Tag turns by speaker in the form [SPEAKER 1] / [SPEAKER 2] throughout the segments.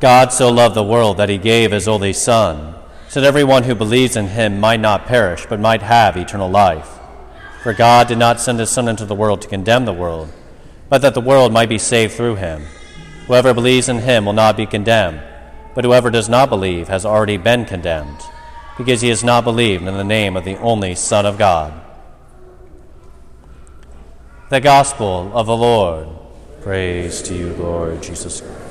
[SPEAKER 1] God so loved the world that he gave his only Son, so that everyone who believes in him might not perish, but might have eternal life. For God did not send his Son into the world to condemn the world, but that the world might be saved through him. Whoever believes in him will not be condemned, but whoever does not believe has already been condemned, because he has not believed in the name of the only Son of God. The Gospel of the Lord. Praise to you, Lord Jesus Christ.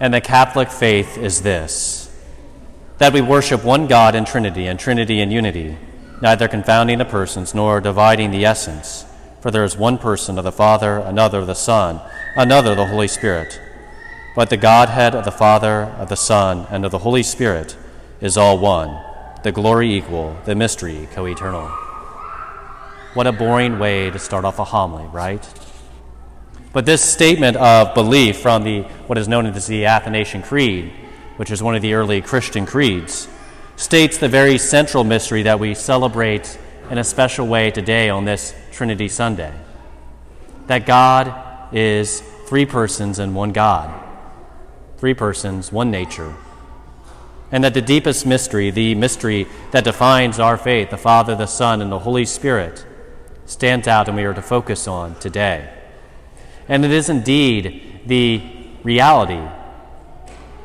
[SPEAKER 1] And the Catholic faith is this that we worship one God in Trinity, and Trinity in unity, neither confounding the persons nor dividing the essence. For there is one person of the Father, another of the Son, another of the Holy Spirit. But the Godhead of the Father, of the Son, and of the Holy Spirit is all one, the glory equal, the mystery co eternal. What a boring way to start off a homily, right? But this statement of belief from the, what is known as the Athanasian Creed, which is one of the early Christian creeds, states the very central mystery that we celebrate in a special way today on this Trinity Sunday that God is three persons and one God, three persons, one nature. And that the deepest mystery, the mystery that defines our faith, the Father, the Son, and the Holy Spirit, stands out and we are to focus on today. And it is indeed the reality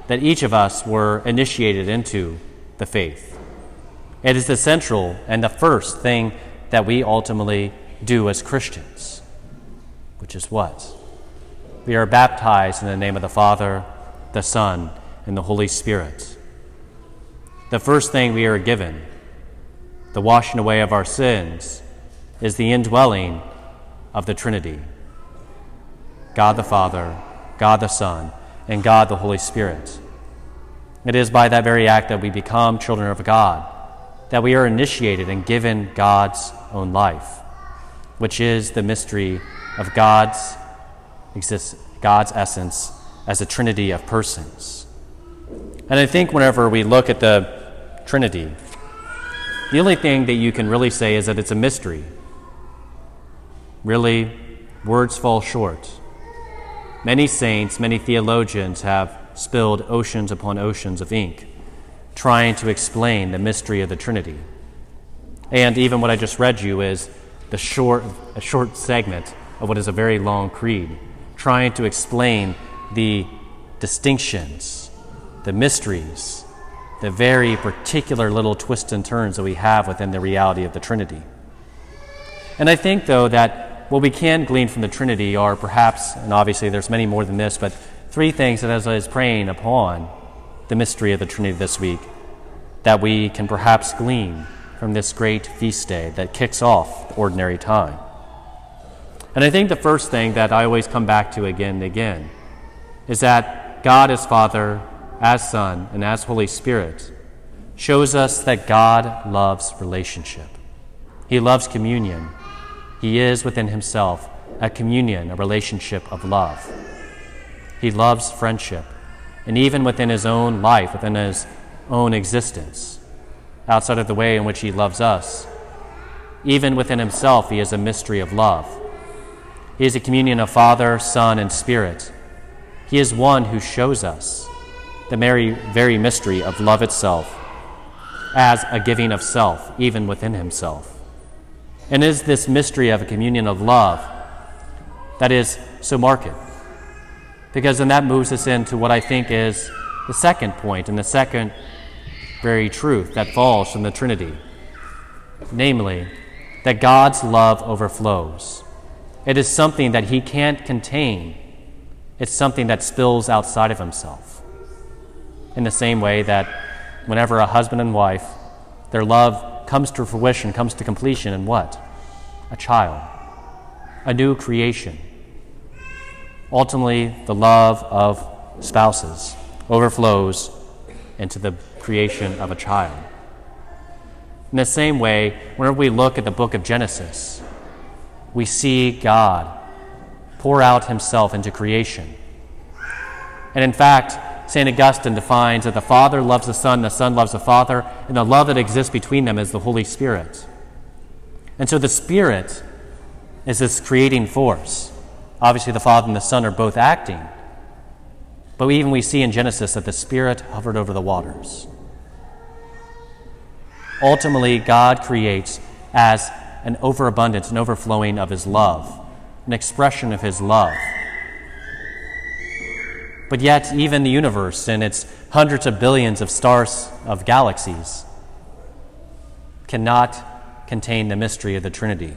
[SPEAKER 1] that each of us were initiated into the faith. It is the central and the first thing that we ultimately do as Christians, which is what? We are baptized in the name of the Father, the Son, and the Holy Spirit. The first thing we are given, the washing away of our sins, is the indwelling of the Trinity. God the Father, God the Son, and God the Holy Spirit. It is by that very act that we become children of God, that we are initiated and given God's own life, which is the mystery of God's exist, God's essence as a trinity of persons. And I think whenever we look at the Trinity, the only thing that you can really say is that it's a mystery. Really, words fall short. Many saints, many theologians have spilled oceans upon oceans of ink trying to explain the mystery of the Trinity. And even what I just read you is the short, a short segment of what is a very long creed, trying to explain the distinctions, the mysteries, the very particular little twists and turns that we have within the reality of the Trinity. And I think, though, that what we can glean from the Trinity are perhaps, and obviously there's many more than this, but three things that as I was praying upon the mystery of the Trinity this week, that we can perhaps glean from this great feast day that kicks off ordinary time. And I think the first thing that I always come back to again and again is that God as Father, as Son, and as Holy Spirit shows us that God loves relationship. He loves communion. He is within himself a communion, a relationship of love. He loves friendship, and even within his own life, within his own existence, outside of the way in which he loves us, even within himself, he is a mystery of love. He is a communion of Father, Son, and Spirit. He is one who shows us the very, very mystery of love itself as a giving of self, even within himself. And is this mystery of a communion of love that is so marked? Because then that moves us into what I think is the second point and the second very truth that falls from the Trinity namely, that God's love overflows. It is something that He can't contain, it's something that spills outside of Himself. In the same way that whenever a husband and wife, their love comes to fruition, comes to completion in what? A child, a new creation. Ultimately, the love of spouses overflows into the creation of a child. In the same way, whenever we look at the book of Genesis, we see God pour out himself into creation. And in fact, St. Augustine defines that the Father loves the Son, the Son loves the Father, and the love that exists between them is the Holy Spirit. And so the Spirit is this creating force. Obviously, the Father and the Son are both acting. But even we see in Genesis that the Spirit hovered over the waters. Ultimately, God creates as an overabundance, an overflowing of His love, an expression of His love. But yet, even the universe and its hundreds of billions of stars of galaxies cannot contain the mystery of the Trinity.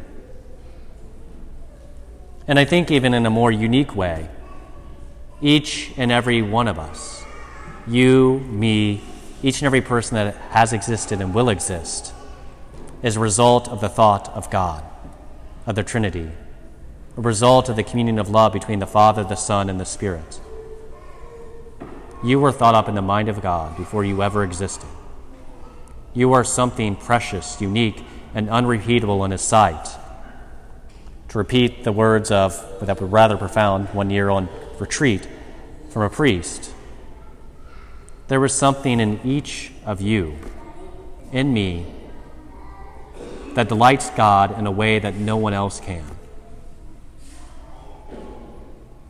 [SPEAKER 1] And I think, even in a more unique way, each and every one of us, you, me, each and every person that has existed and will exist, is a result of the thought of God, of the Trinity, a result of the communion of love between the Father, the Son, and the Spirit. You were thought up in the mind of God before you ever existed. You are something precious, unique, and unrepeatable in His sight. To repeat the words of that were rather profound one year on retreat from a priest, there was something in each of you, in me, that delights God in a way that no one else can.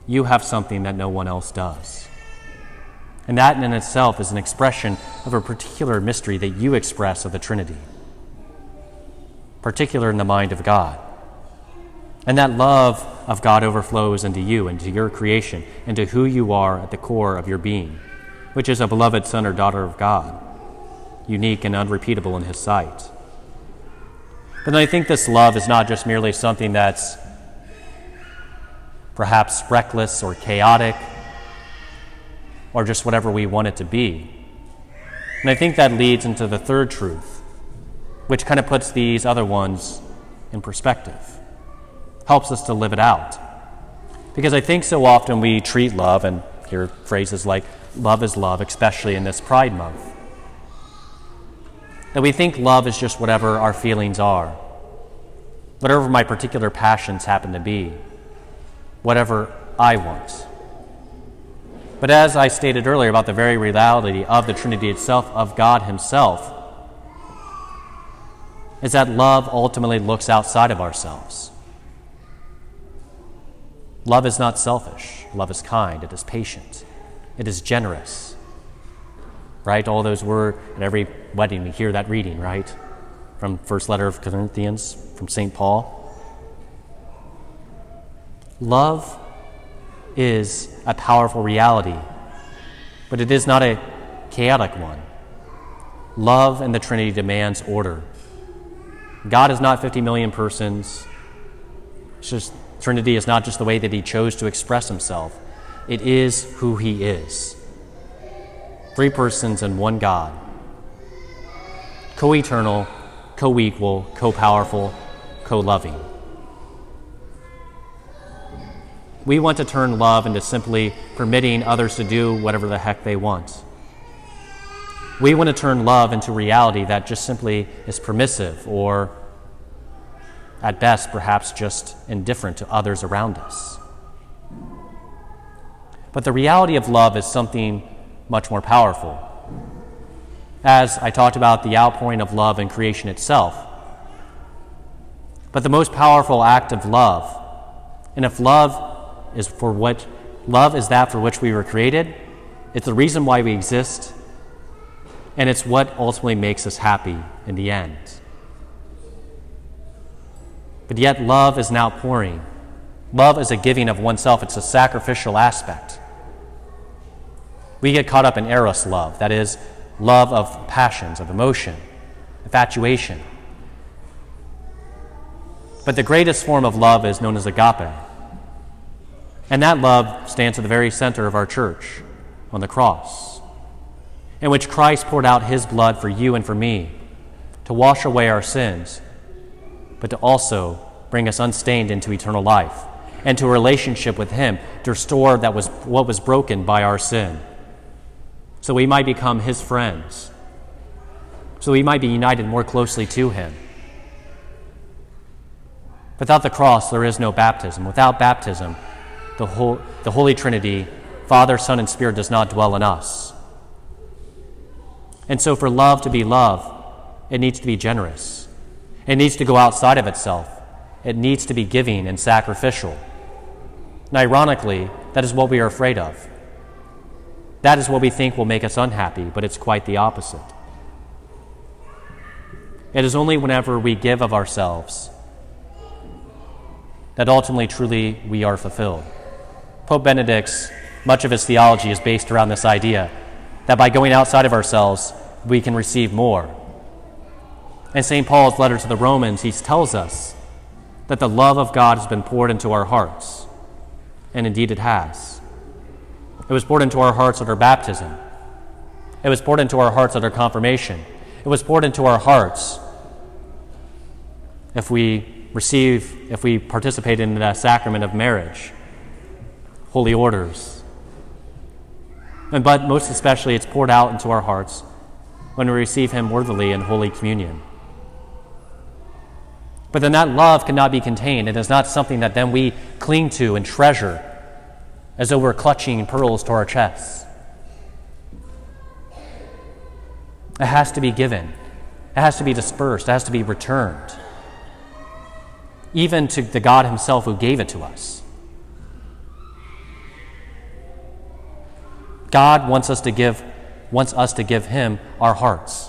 [SPEAKER 1] You have something that no one else does. And that in itself is an expression of a particular mystery that you express of the Trinity, particular in the mind of God. And that love of God overflows into you, into your creation, into who you are at the core of your being, which is a beloved son or daughter of God, unique and unrepeatable in His sight. But I think this love is not just merely something that's perhaps reckless or chaotic or just whatever we want it to be. And I think that leads into the third truth, which kind of puts these other ones in perspective, helps us to live it out. Because I think so often we treat love, and hear phrases like love is love, especially in this Pride Month, that we think love is just whatever our feelings are, whatever my particular passions happen to be, whatever I want. But as I stated earlier about the very reality of the Trinity itself, of God Himself, is that love ultimately looks outside of ourselves. Love is not selfish. Love is kind. It is patient. It is generous. Right? All those words at every wedding, we hear that reading, right? From first letter of Corinthians, from St. Paul. Love is a powerful reality, but it is not a chaotic one. Love and the Trinity demands order. God is not 50 million persons. Just Trinity is not just the way that he chose to express himself. It is who he is. Three persons and one God. Co-eternal, co-equal, co-powerful, co-loving. We want to turn love into simply permitting others to do whatever the heck they want. We want to turn love into reality that just simply is permissive or, at best, perhaps just indifferent to others around us. But the reality of love is something much more powerful. As I talked about the outpouring of love in creation itself. But the most powerful act of love, and if love is for what love is that for which we were created. It's the reason why we exist, and it's what ultimately makes us happy in the end. But yet, love is an outpouring. Love is a giving of oneself, it's a sacrificial aspect. We get caught up in eros love, that is, love of passions, of emotion, infatuation. But the greatest form of love is known as agape. And that love stands at the very center of our church on the cross, in which Christ poured out his blood for you and for me to wash away our sins, but to also bring us unstained into eternal life and to a relationship with him to restore that was what was broken by our sin. So we might become his friends. So we might be united more closely to him. Without the cross, there is no baptism. Without baptism, the, whole, the Holy Trinity Father, Son, and Spirit does not dwell in us. And so, for love to be love, it needs to be generous. It needs to go outside of itself. It needs to be giving and sacrificial. And ironically, that is what we are afraid of. That is what we think will make us unhappy, but it's quite the opposite. It is only whenever we give of ourselves that ultimately, truly, we are fulfilled. Pope Benedict's, much of his theology is based around this idea that by going outside of ourselves, we can receive more. In St. Paul's letter to the Romans, he tells us that the love of God has been poured into our hearts. And indeed, it has. It was poured into our hearts at our baptism, it was poured into our hearts at our confirmation, it was poured into our hearts if we receive, if we participate in the sacrament of marriage, holy orders. And, but most especially, it's poured out into our hearts when we receive Him worthily in Holy Communion. But then that love cannot be contained. It is not something that then we cling to and treasure as though we're clutching pearls to our chests. It has to be given, it has to be dispersed, it has to be returned, even to the God Himself who gave it to us. God wants us to give wants us to give him our hearts.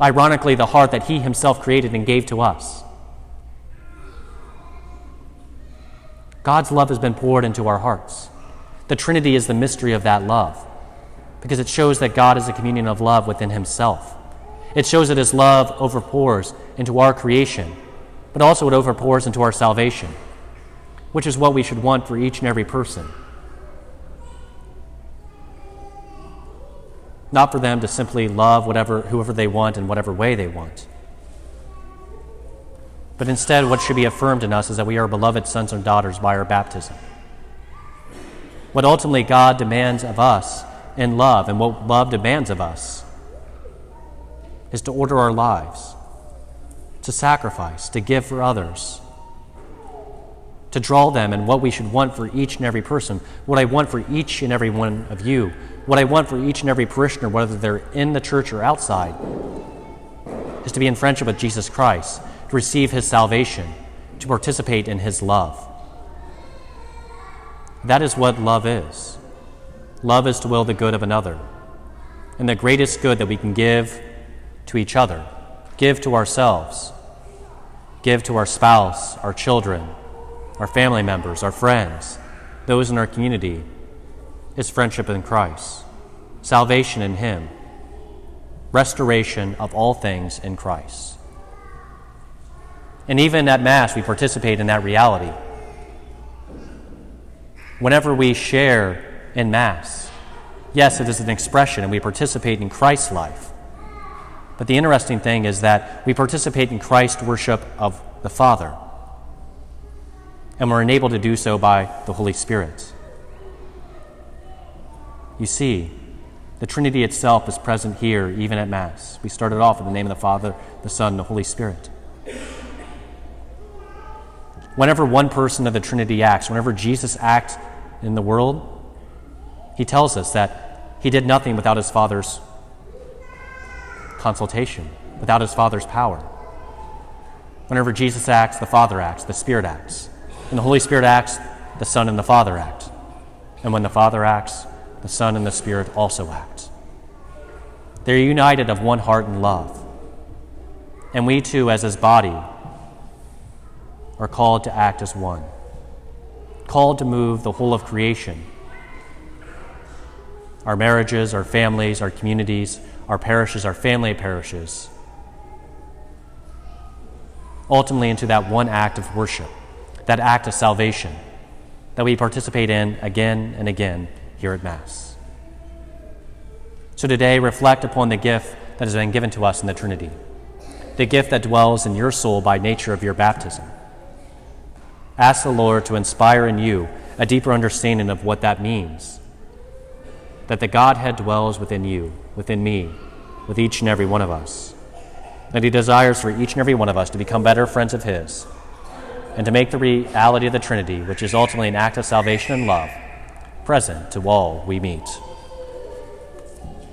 [SPEAKER 1] Ironically, the heart that he himself created and gave to us. God's love has been poured into our hearts. The Trinity is the mystery of that love because it shows that God is a communion of love within Himself. It shows that His love overpours into our creation, but also it overpours into our salvation, which is what we should want for each and every person. Not for them to simply love whatever, whoever they want in whatever way they want but instead, what should be affirmed in us is that we are beloved sons and daughters by our baptism. What ultimately God demands of us in love, and what love demands of us, is to order our lives, to sacrifice, to give for others, to draw them and what we should want for each and every person, what I want for each and every one of you, what I want for each and every parishioner, whether they're in the church or outside, is to be in friendship with Jesus Christ to receive his salvation, to participate in his love. That is what love is. Love is to will the good of another. And the greatest good that we can give to each other, give to ourselves, give to our spouse, our children, our family members, our friends, those in our community, is friendship in Christ, salvation in Him, restoration of all things in Christ. And even at Mass, we participate in that reality. Whenever we share in Mass, yes, it is an expression and we participate in Christ's life. But the interesting thing is that we participate in Christ's worship of the Father. And we're enabled to do so by the Holy Spirit. You see, the Trinity itself is present here, even at Mass. We started off in the name of the Father, the Son, and the Holy Spirit. Whenever one person of the Trinity acts, whenever Jesus acts in the world, he tells us that he did nothing without his Father's consultation, without his Father's power. Whenever Jesus acts, the Father acts, the Spirit acts. When the Holy Spirit acts, the Son and the Father act. And when the Father acts, the Son and the Spirit also act. They're united of one heart and love. And we too, as his body, are called to act as one, called to move the whole of creation. Our marriages, our families, our communities, our parishes, our family parishes, ultimately into that one act of worship, that act of salvation that we participate in again and again here at Mass. So today, reflect upon the gift that has been given to us in the Trinity, the gift that dwells in your soul by nature of your baptism Ask the Lord to inspire in you a deeper understanding of what that means. That the Godhead dwells within you, within me, with each and every one of us. That He desires for each and every one of us to become better friends of His, and to make the reality of the Trinity, which is ultimately an act of salvation and love, present to all we meet.